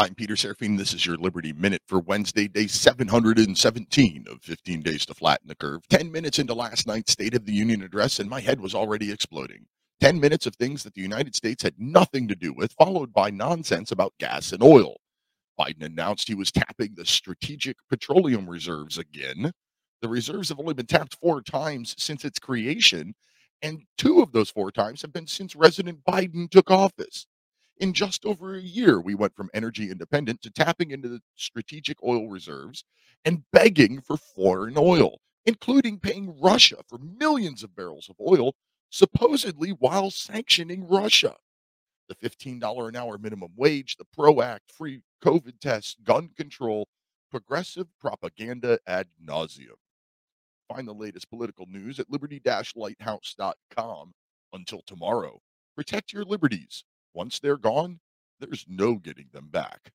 I'm Peter Serafine. This is your Liberty Minute for Wednesday, day 717 of 15 days to flatten the curve. 10 minutes into last night's State of the Union address, and my head was already exploding. 10 minutes of things that the United States had nothing to do with, followed by nonsense about gas and oil. Biden announced he was tapping the strategic petroleum reserves again. The reserves have only been tapped four times since its creation, and two of those four times have been since President Biden took office. In just over a year, we went from energy independent to tapping into the strategic oil reserves and begging for foreign oil, including paying Russia for millions of barrels of oil, supposedly while sanctioning Russia. The $15 an hour minimum wage, the PRO Act, free COVID tests, gun control, progressive propaganda ad nauseum. Find the latest political news at liberty lighthouse.com. Until tomorrow, protect your liberties. Once they're gone, there's no getting them back.